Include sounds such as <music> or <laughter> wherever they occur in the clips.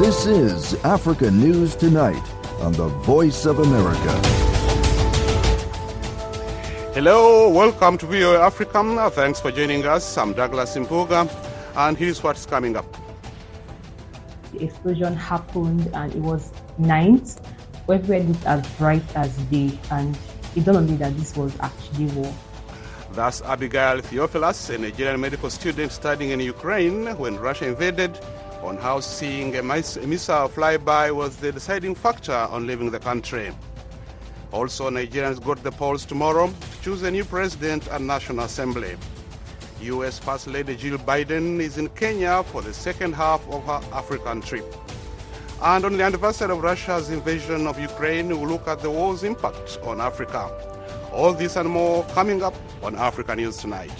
This is Africa News Tonight on the Voice of America. Hello, welcome to VOA Africa. Thanks for joining us. I'm Douglas Mpuga, and here's what's coming up. The explosion happened and it was night. Everywhere looked as bright as day, and it dawned on me that this was actually war. That's Abigail Theophilus, a Nigerian medical student studying in Ukraine when Russia invaded, on how seeing a mis- a missile flyby was the deciding factor on leaving the country. Also, Nigerians go to the polls tomorrow to choose a new president and National Assembly. U.S. First Lady Jill Biden is in Kenya for the second half of her African trip. And on the anniversary of Russia's invasion of Ukraine, we'll look at the war's impact on Africa. All this and more coming up on Africa News Tonight.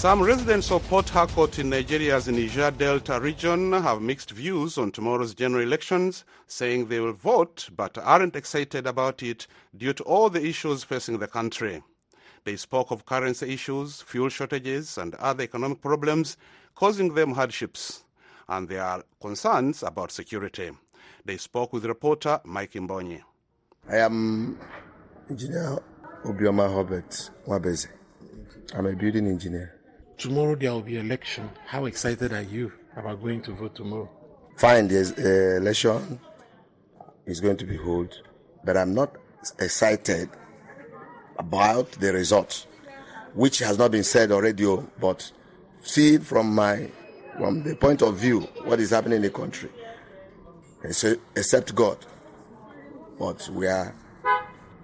Some residents of Port Harcourt in Nigeria's Niger Delta region have mixed views on tomorrow's general elections, saying they will vote but aren't excited about it due to all the issues facing the country. They spoke of currency issues, fuel shortages, and other economic problems causing them hardships, and there are concerns about security. They spoke with reporter Mike Mbonyi. I am Engineer Obioma Robert Wabeze. I'm a building engineer. Tomorrow there will be election. How excited are you about going to vote tomorrow? Fine, the uh, election is going to be held, but I'm not excited about the result, which has not been said already. oh, But see from my from the point of view what is happening in the country, Ex- except God. But we are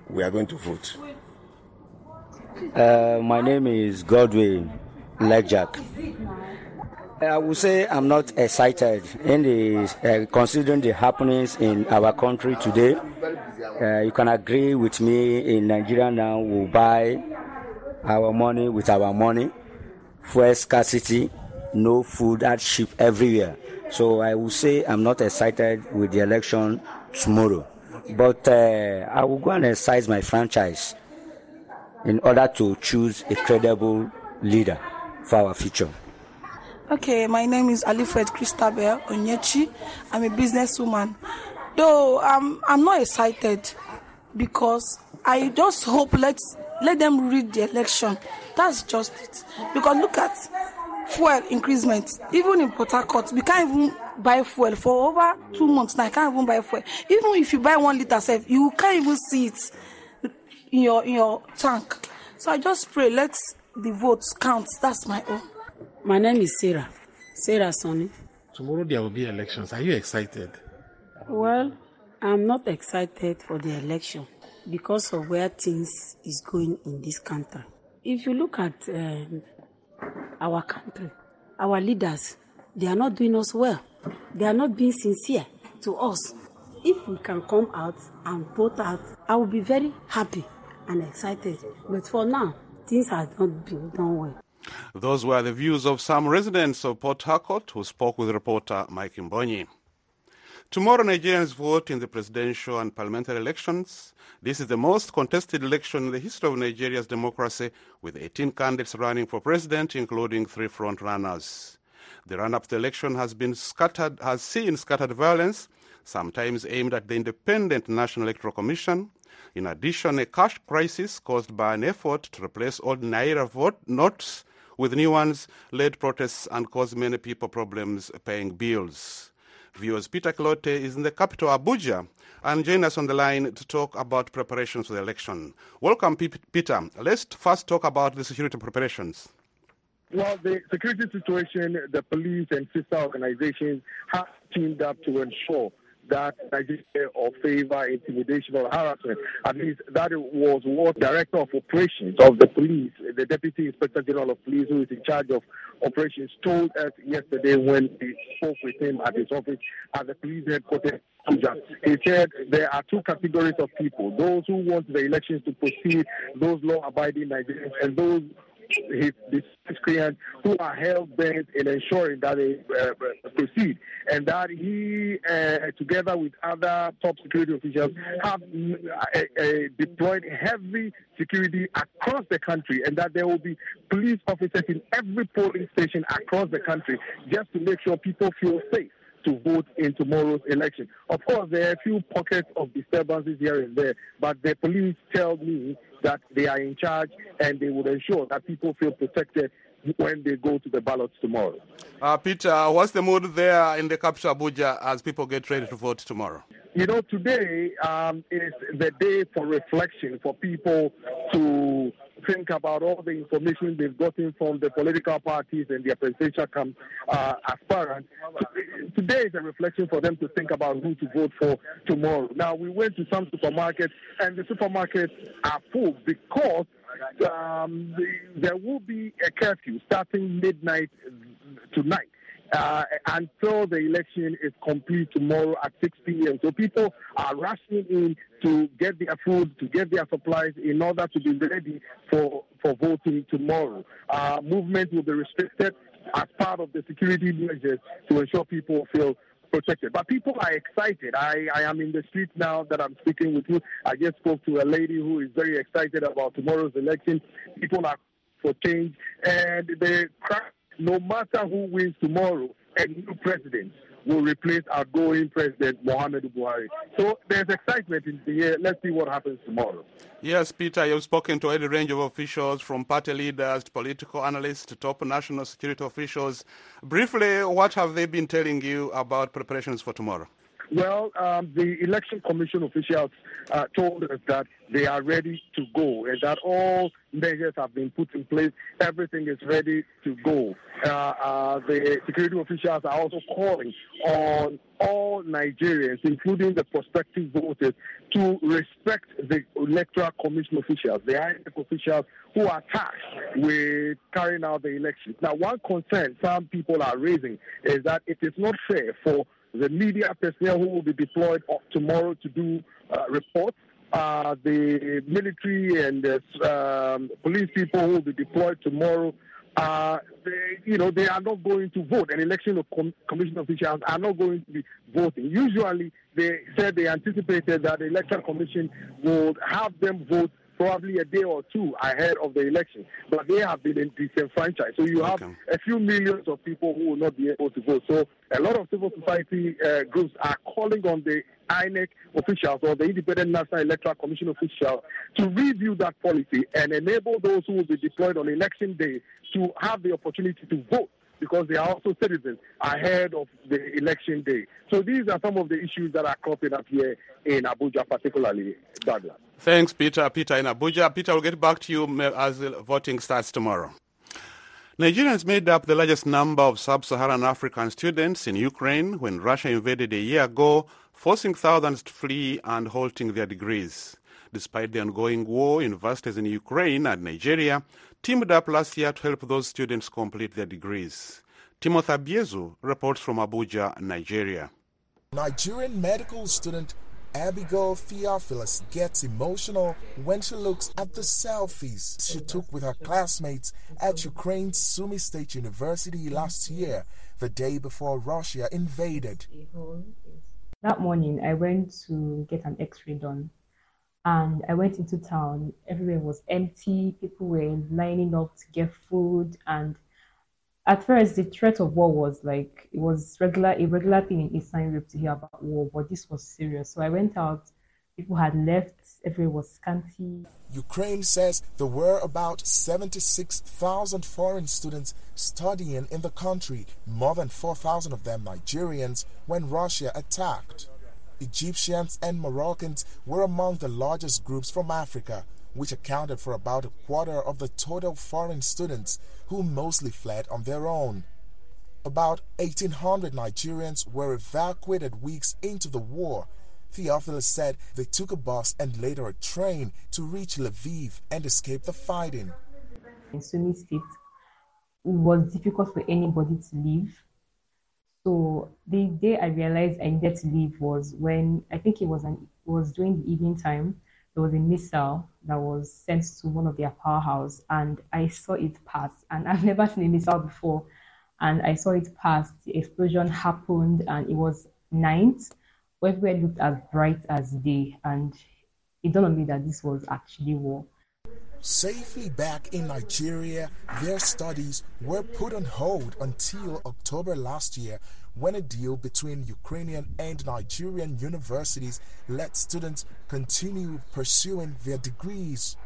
we are going to vote. Uh, my name is Godwin Legjack. I would say I'm not excited in the uh, considering the happenings in our country today. Uh, you can agree with me in Nigeria now. We buy our money with our money. Fuel scarcity, no food cheap everywhere. So I would say I'm not excited with the election tomorrow. But uh, I will go and exercise my franchise in order to choose a credible leader for our future. Okay, my name is Alifred Christabel Onyechi. I'm a businesswoman. Though I'm I'm not excited because I just hope let let them read the election. That's just it. Because look at fuel increasement. Even in Port Harcourt, we can't even buy fuel for over two months now. I can't even buy fuel. Even if you buy one liter, self, you can't even see it in your in your tank. So I just pray let the votes count. That's my own. My name is Sarah. Sarah Sonny. Tomorrow there will be elections. Are you excited? Well, I'm not excited for the election because of where things is going in this country. If you look at um, our country, our leaders, they are not doing us well. They are not being sincere to us. If we can come out and vote out, I will be very happy and excited. But for now, things not done well. Those were the views of some residents of Port Harcourt who spoke with reporter Mike Mbonyi. Tomorrow, Nigerians vote in the presidential and parliamentary elections. This is the most contested election in the history of Nigeria's democracy, with 18 candidates running for president, including three front runners. The run-up to the election has been scattered, has seen scattered violence, sometimes aimed at the Independent National Electoral Commission. In addition, a cash crisis caused by an effort to replace old naira vote notes with new ones led protests and caused many people problems paying bills. VOA's Peter Clottey is in the capital Abuja and join us on the line to talk about preparations for the election. Welcome, Pe- Peter. Let's first talk about the security preparations. Well, the security situation, the police and sister organizations have teamed up to ensure that Nigeria or favor intimidation or harassment. At least that was what Director of Operations of the police, the Deputy Inspector General of Police, who is in charge of operations, told us yesterday when we spoke with him at his office at the police headquarters. He said there are two categories of people: those who want the elections to proceed, those law-abiding Nigerians, and those his, his who are hell bent in ensuring that they uh, proceed, and that he, uh, together with other top security officials, have uh, uh, deployed heavy security across the country, and that there will be police officers in every polling station across the country just to make sure people feel safe to vote in tomorrow's election. Of course, there are a few pockets of disturbances here and there, but the police tell me that they are in charge and they will ensure that people feel protected when they go to the ballots tomorrow. Uh, Peter, what's the mood there in the capital Abuja as people get ready to vote tomorrow? You know, today um, is the day for reflection for people to think about all the information they've gotten from the political parties and their presidential camp uh, aspirants. Today is a reflection for them to think about who to vote for tomorrow. Now, we went to some supermarkets, and the supermarkets are full because um, the, there will be a curfew starting midnight tonight. Uh, until the election is complete tomorrow at 6 p.m. So people are rushing in to get their food, to get their supplies in order to be ready for, for voting tomorrow. Uh, movement will be restricted as part of the security measures to ensure people feel protected. But people are excited. I, I am in the street now that I'm speaking with you. I just spoke to a lady who is very excited about tomorrow's election. People are for change, and the no matter who wins tomorrow, a new president will replace our going President Muhammadu Buhari. So there's excitement in the air. Let's see what happens tomorrow. Yes, Peter, you've spoken to a range of officials from party leaders to political analysts to top national security officials. Briefly, what have they been telling you about preparations for tomorrow? Well, um, the election commission officials uh, told us that they are ready to go and that all measures have been put in place. Everything is ready to go. Uh, uh, the security officials are also calling on all Nigerians, including the prospective voters, to respect the electoral commission officials, the INEC officials who are tasked with carrying out the elections. Now, one concern some people are raising is that it is not fair for the media personnel who will be deployed tomorrow to do uh, reports, uh, the military and the um, police people who will be deployed tomorrow. Uh, they, you know, they are not going to vote. An election of com- commission officials are not going to be voting. Usually, they said they anticipated that the election commission would have them vote probably a day or two ahead of the election. But they have been disenfranchised. So you have okay. a few millions of people who will not be able to vote. So a lot of civil society uh, groups are calling on the INEC officials or the Independent National Electoral Commission officials to review that policy and enable those who will be deployed on election day to have the opportunity to vote because they are also citizens ahead of the election day. So these are some of the issues that are cropping up here in Abuja, particularly Douglas. Thanks, Peter. Peter in Abuja. Peter, we'll get back to you as voting starts tomorrow. Nigerians made up the largest number of sub-Saharan African students in Ukraine when Russia invaded a year ago, forcing thousands to flee and halting their degrees. Despite the ongoing war, universities in Ukraine and Nigeria teamed up last year to help those students complete their degrees. Timothy Obiezu reports from Abuja, Nigeria. Nigerian medical student Abigail Theophilus gets emotional when she looks at the selfies she took with her classmates at Ukraine's Sumy State University last year, the day before Russia invaded. That morning, I went to get an x ray done and I went into town. Everywhere was empty. People were lining up to get food. And at first, the threat of war was like it was regular, a regular thing in Eastern Europe to hear about war, but this was serious. So I went out. People had left. Everywhere was scanty. Ukraine says there were about 76,000 foreign students studying in the country, more than 4,000 of them Nigerians, when Russia attacked. Egyptians and Moroccans were among the largest groups from Africa, which accounted for about a quarter of the total foreign students who mostly fled on their own. About 1,800 Nigerians were evacuated weeks into the war. Theophilus said they took a bus and later a train to reach Lviv and escape the fighting. In Sumy State, it was difficult for anybody to leave so the day I realized I needed to leave was when I think it was an it was during the evening time there was a missile that was sent to one of their powerhouse, and I saw it pass. And <laughs> I've never seen a missile before, and I saw it pass. The explosion happened, and it was night. Everywhere looked as bright as day, and it dawned on me that this was actually war. Safely back in Nigeria, their studies were put on hold until October last year when a deal between Ukrainian and Nigerian universities let students continue pursuing their degrees.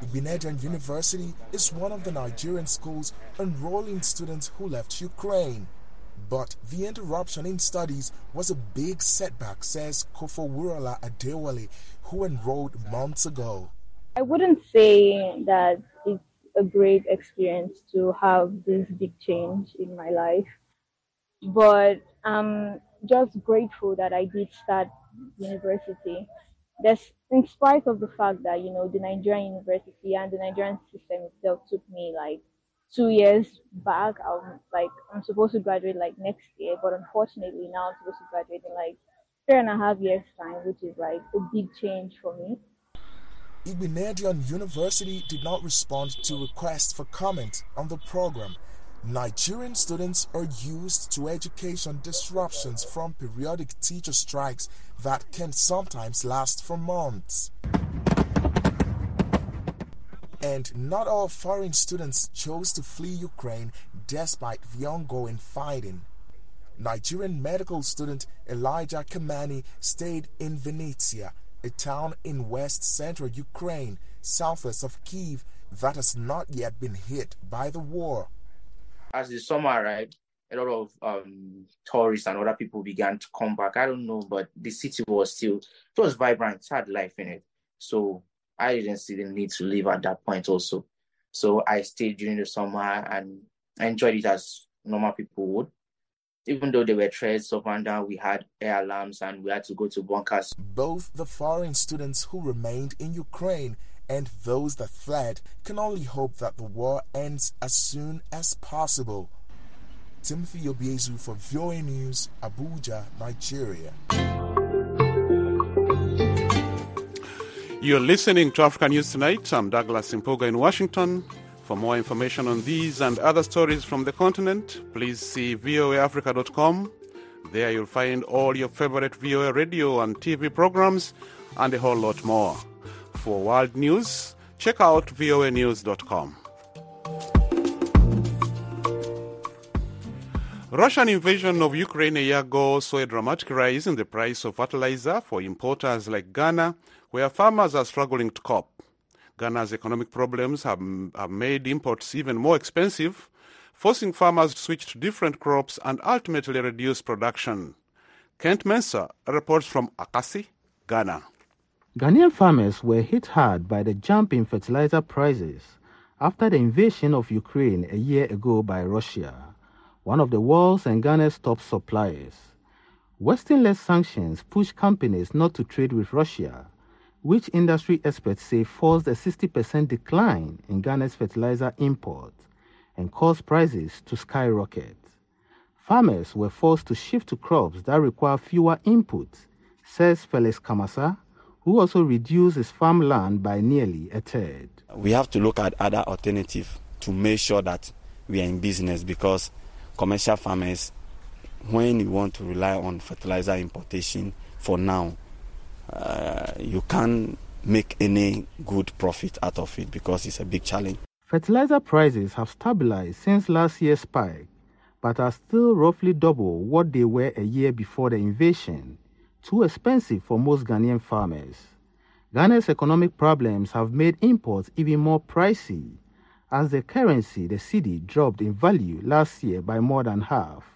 Igbinedion University is one of the Nigerian schools enrolling students who left Ukraine. But the interruption in studies was a big setback, says Kofowurala Adewale, who enrolled months ago. I wouldn't say that it's a great experience to have this big change in my life, but I'm just grateful that I did start university. There's, in spite of the fact that you know the Nigerian university and the Nigerian system itself took me like two years back. I'm like I'm supposed to graduate like next year, but unfortunately now I'm supposed to graduate in like three and a half years time, which is like a big change for me. Igbinedion University did not respond to requests for comment on the program. Nigerian students are used to education disruptions from periodic teacher strikes that can sometimes last for months. And not all foreign students chose to flee Ukraine despite the ongoing fighting. Nigerian medical student Elijah Kamani stayed in Vinnytsia a town in west central Ukraine, southwest of Kiev, that has not yet been hit by the war. As the summer arrived, a lot of um, tourists and other people began to come back. I don't know, but the city was still, it was vibrant, it had life in it. So I didn't see the need to leave at that point also. So I stayed during the summer and enjoyed it as normal people would even though there were threats up and down, we had air alarms and we had to go to bunkers. Both the foreign students who remained in Ukraine and those that fled can only hope that the war ends as soon as possible. Timothy Obiezu for VOA News, Abuja, Nigeria. You're listening to African News Tonight. I'm Douglas Mpuga in Washington. For more information on these and other stories from the continent, please see voaafrica.com. There you'll find all your favorite VOA radio and TV programs and a whole lot more. For world news, check out voanews.com. Russian invasion of Ukraine a year ago saw a dramatic rise in the price of fertilizer for importers like Ghana, where farmers are struggling to cope. Ghana's economic problems have, have made imports even more expensive, forcing farmers to switch to different crops and ultimately reduce production. Kent Mensah reports from Akasi, Ghana. Ghanaian farmers were hit hard by the jump in fertilizer prices after the invasion of Ukraine a year ago by Russia, one of the world's and Ghana's top suppliers. Western-led sanctions pushed companies not to trade with Russia which industry experts say forced a 60% decline in Ghana's fertilizer imports and caused prices to skyrocket. Farmers were forced to shift to crops that require fewer inputs, says Felix Kamasa, who also reduced his farmland by nearly a third. We have to look at other alternatives to make sure that we are in business because commercial farmers, when you want to rely on fertilizer importation for now, uh, you can't make any good profit out of it because it's a big challenge. Fertilizer prices have stabilized since last year's spike, but are still roughly double what they were a year before the invasion, too expensive for most Ghanaian farmers. Ghana's economic problems have made imports even more pricey, as the currency, the cedi, dropped in value last year by more than half.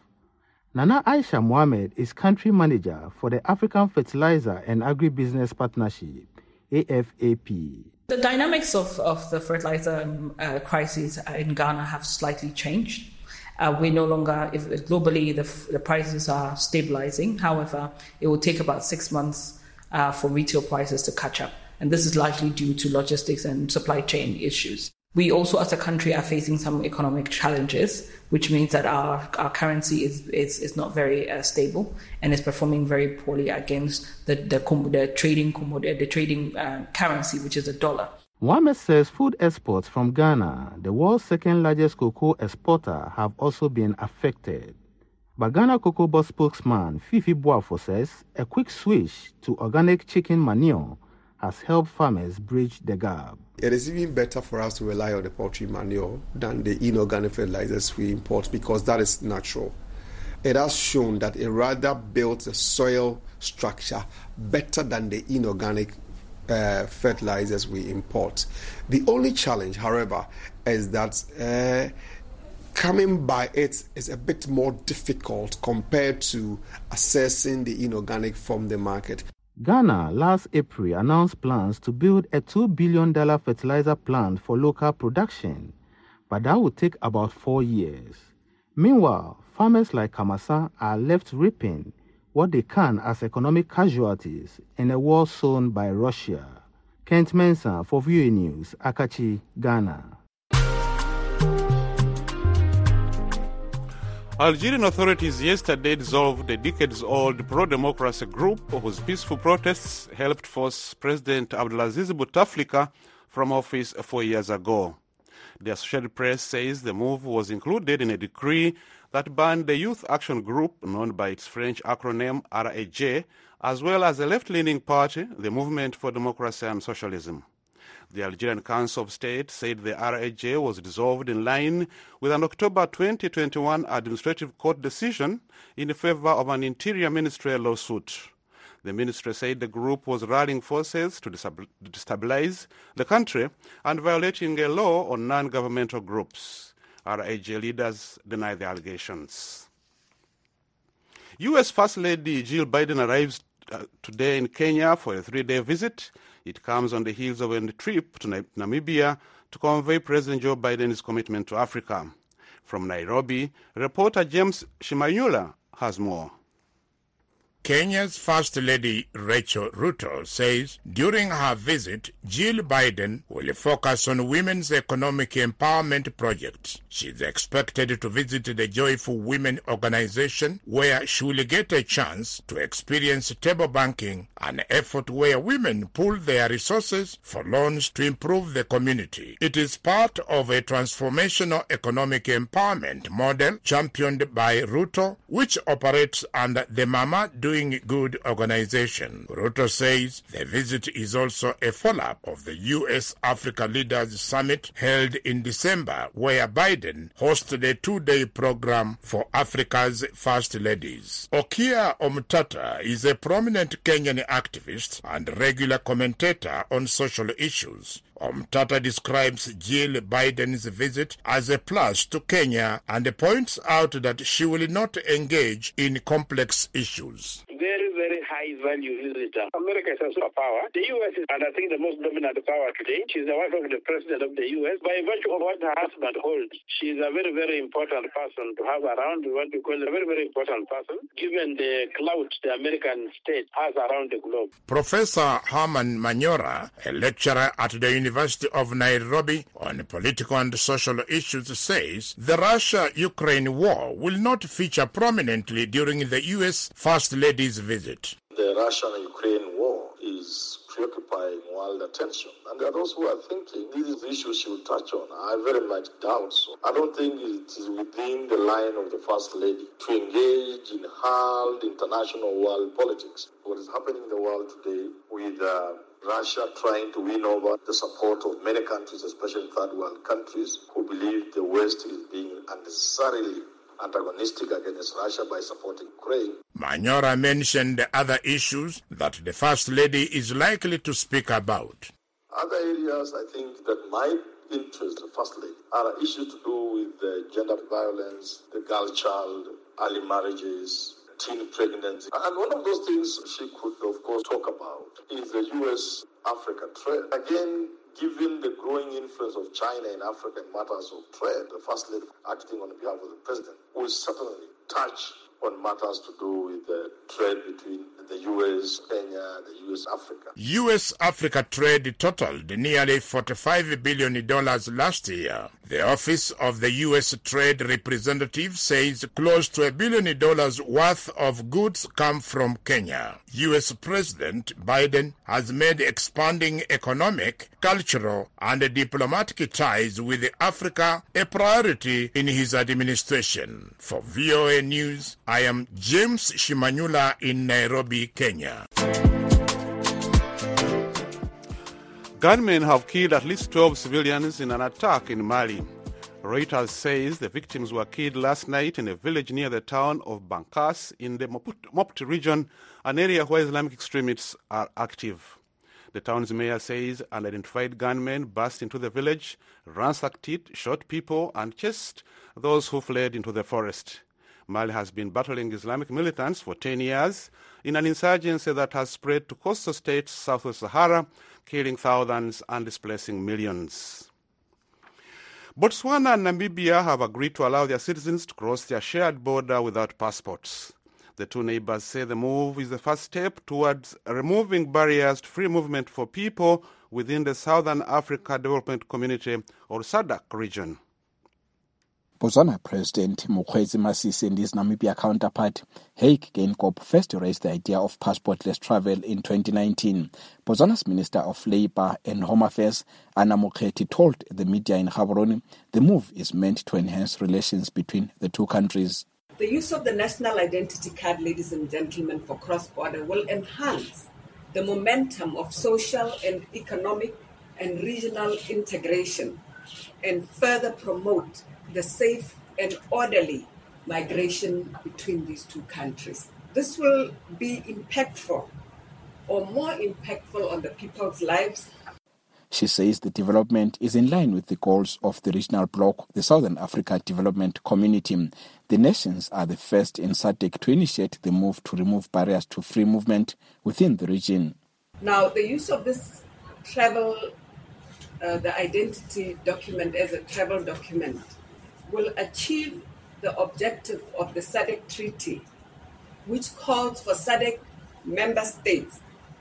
Nana Aisha Mohamed is country manager for the African Fertilizer and Agribusiness Partnership, AFAP. The dynamics of, of the fertilizer um, uh, crisis in Ghana have slightly changed. Uh, we no longer, if, globally, the, the, prices are stabilizing. However, it will take about six months uh, for retail prices to catch up. And this is largely due to logistics and supply chain issues. We also, as a country, are facing some economic challenges, which means that our, our currency is, is, is not very uh, stable and is performing very poorly against the, the, the trading, the trading uh, currency, which is the dollar. Wame says food exports from Ghana, the world's second largest cocoa exporter, have also been affected. But Ghana Cocoa Board spokesman Fifi Boafo says a quick switch to organic chicken manure has helped farmers bridge the gap. It is even better for us to rely on the poultry manure than the inorganic fertilizers we import because that is natural. It has shown that it rather builds the soil structure better than the inorganic uh, fertilizers we import. The only challenge, however, is that uh, coming by it is a bit more difficult compared to assessing the inorganic from the market. Ghana last April announced plans to build a $2 billion fertilizer plant for local production, but that would take about four years. Meanwhile, farmers like Kamasa are left reaping what they can as economic casualties in a war sown by Russia. Kent Mensah for VOA News, Akachi, Ghana. Algerian authorities yesterday dissolved a decades old pro democracy group whose peaceful protests helped force President Abdelaziz Bouteflika from office four years ago. The Associated Press says the move was included in a decree that banned the Youth Action Group, known by its French acronym RAJ, as well as the left leaning party, the Movement for Democracy and Socialism. The Algerian Council of State said the RAJ was dissolved in line with an October 2021 administrative court decision in favor of an Interior Ministry lawsuit. The ministry said the group was rallying forces to destabilize the country and violating a law on non governmental groups. RAJ leaders deny the allegations. U.S. First Lady Jill Biden arrives uh, today in Kenya for a three day visit. It comes on the heels of a trip to Namibia to convey President Joe Biden's commitment to Africa. From Nairobi, reporter James Shimanyula has more. Kenya's First Lady Rachel Ruto says during her visit, Jill Biden will focus on women's economic empowerment projects. She's expected to visit the Joyful Women organization where she will get a chance to experience table banking, an effort where women pool their resources for loans to improve the community. It is part of a transformational economic empowerment model championed by Ruto, which operates under the Mama Doing Good organization. Ruto says the visit is also a follow-up of the U.S. Africa Leaders Summit held in December, where Biden hosted a two-day program for Africa's First Ladies. Okiya Omtatah is a prominent Kenyan activist and regular commentator on social issues. Omtatah describes Jill Biden's visit as a plus to Kenya and points out that she will not engage in complex issues. High value visitor. America is a superpower. The U.S. is, and I think, the most dominant power today. She's the wife of the president of the U.S. By virtue of what her husband holds, she's a very, very important person to have around, what we call a very, very important person, given the clout the American state has around the globe. Professor Herman Manyora, a lecturer at the University of Nairobi on political and social issues, says the Russia Ukraine war will not feature prominently during the U.S. First Lady's visit. The Russian Ukraine war is preoccupying world attention. And there are those who are thinking these issues she will touch on. I very much doubt so. I don't think it is within the line of the First Lady to engage in hard international world politics. What is happening in the world today with uh, Russia trying to win over the support of many countries, especially third world countries, who believe the West is being unnecessarily antagonistic against Russia by supporting Ukraine. Manyora mentioned other issues that the First Lady is likely to speak about. Other areas I think that might interest the First Lady are issues to do with the gender violence, the girl child, early marriages, teen pregnancy. And one of those things she could, of course, talk about is the U.S. Africa trade. Again, given the growing influence of China in Africa in matters of trade, the First Lady acting on behalf of the President will certainly touch on matters to do with the trade between the U.S., Kenya, the U.S., Africa. U.S. Africa trade totaled nearly $45 billion last year. The Office of the U.S. Trade Representative says close to a billion dollars worth of goods come from Kenya. U.S. President Biden has made expanding economic, cultural, and diplomatic ties with Africa a priority in his administration. For VOA News, I am James Shimanyula in Nairobi, Kenya. Gunmen have killed at least 12 civilians in an attack in Mali. Reuters says the victims were killed last night in a village near the town of Bankas in the Mopti region, an area where Islamic extremists are active. The town's mayor says unidentified gunmen burst into the village, ransacked it, shot people, and chased those who fled into the forest. Mali has been battling Islamic militants for 10 years in an insurgency that has spread to coastal states south of Sahara, killing thousands and displacing millions. Botswana and Namibia have agreed to allow their citizens to cross their shared border without passports. The two neighbors say the move is the first step towards removing barriers to free movement for people within the Southern Africa Development Community or SADC region. Botswana President Mokgweetsi Masisi and his Namibia counterpart Hage Geingob first raised the idea of passportless travel in 2019. Botswana's Minister of Labour and Home Affairs Anna Mokgethi told the media in Gaborone the move is meant to enhance relations between the two countries. The use of the national identity card, ladies and gentlemen, for cross-border will enhance the momentum of social and economic and regional integration and further promote the safe and orderly migration between these two countries. This will be impactful or more impactful on the people's lives. She says the development is in line with the goals of the regional bloc, the Southern Africa Development Community. The nations are the first in SADC to initiate the move to remove barriers to free movement within the region. Now, the use of this travel, uh, the identity document as a travel document, will achieve the objective of the SADC Treaty, which calls for SADC member states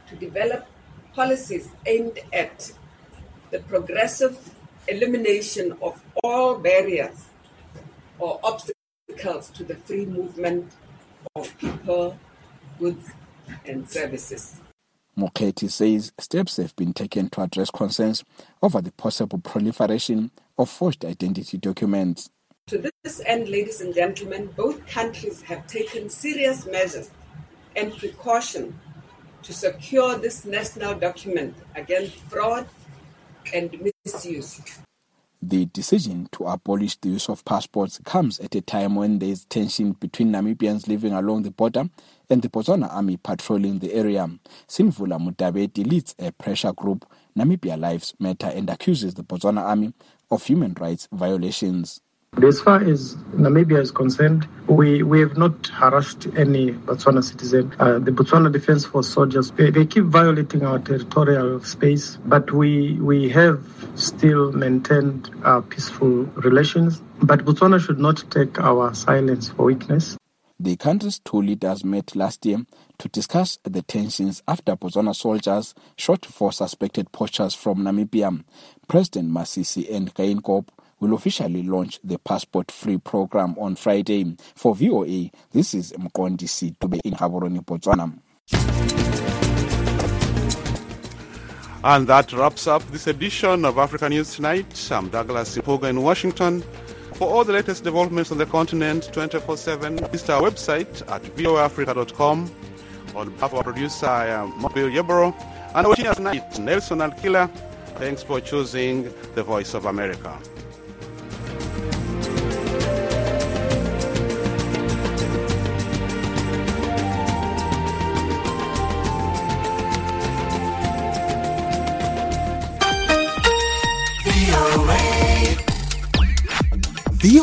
to develop policies aimed at the progressive elimination of all barriers or obstacles to the free movement of people, goods, and services. Mokgethi says steps have been taken to address concerns over the possible proliferation of forged identity documents. To this end, ladies and gentlemen, both countries have taken serious measures and precaution to secure this national document against fraud and misuse. The decision to abolish the use of passports comes at a time when there is tension between Namibians living along the border and the Botswana army patrolling the area. Simvula Mutabeti leads a pressure group, Namibia Lives Matter, and accuses the Botswana army of human rights violations. As far as Namibia is concerned, we, we have not harassed any Botswana citizen. Uh, the Botswana Defense Force soldiers, they, they keep violating our territorial space, but we, we have still maintained uh, peaceful relations. But Botswana should not take our silence for weakness. The country's two leaders met last year to discuss the tensions after Botswana soldiers shot four suspected poachers from Namibia. President Masisi and Geingob will officially launch the passport free program on Friday. For VOA, this is Mqondisi Dube in Gaborone, Botswana. And that wraps up this edition of Africa News Tonight. I'm Douglas Mpuga in Washington. For all the latest developments on the continent 24 7, visit our website at voafrica.com. On behalf of our producer, I am Mobile Yeboro. And watching tonight, Nelson Alkila. Thanks for choosing the Voice of America.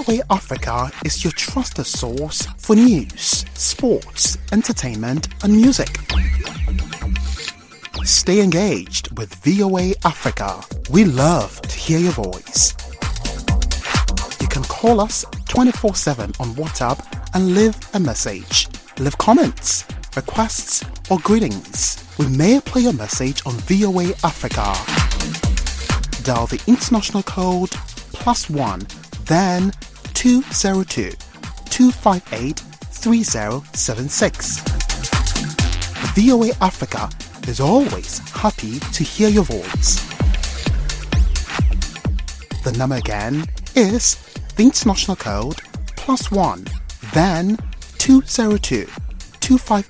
VOA Africa is your trusted source for news, sports, entertainment, and music. Stay engaged with VOA Africa. We love to hear your voice. You can call us 24 7 on WhatsApp and leave a message. Leave comments, requests, or greetings. We may play your message on VOA Africa. Dial the international code plus one, then 202 258 3076. VOA Africa is always happy to hear your voice. The number again is the international code plus one, then 202 258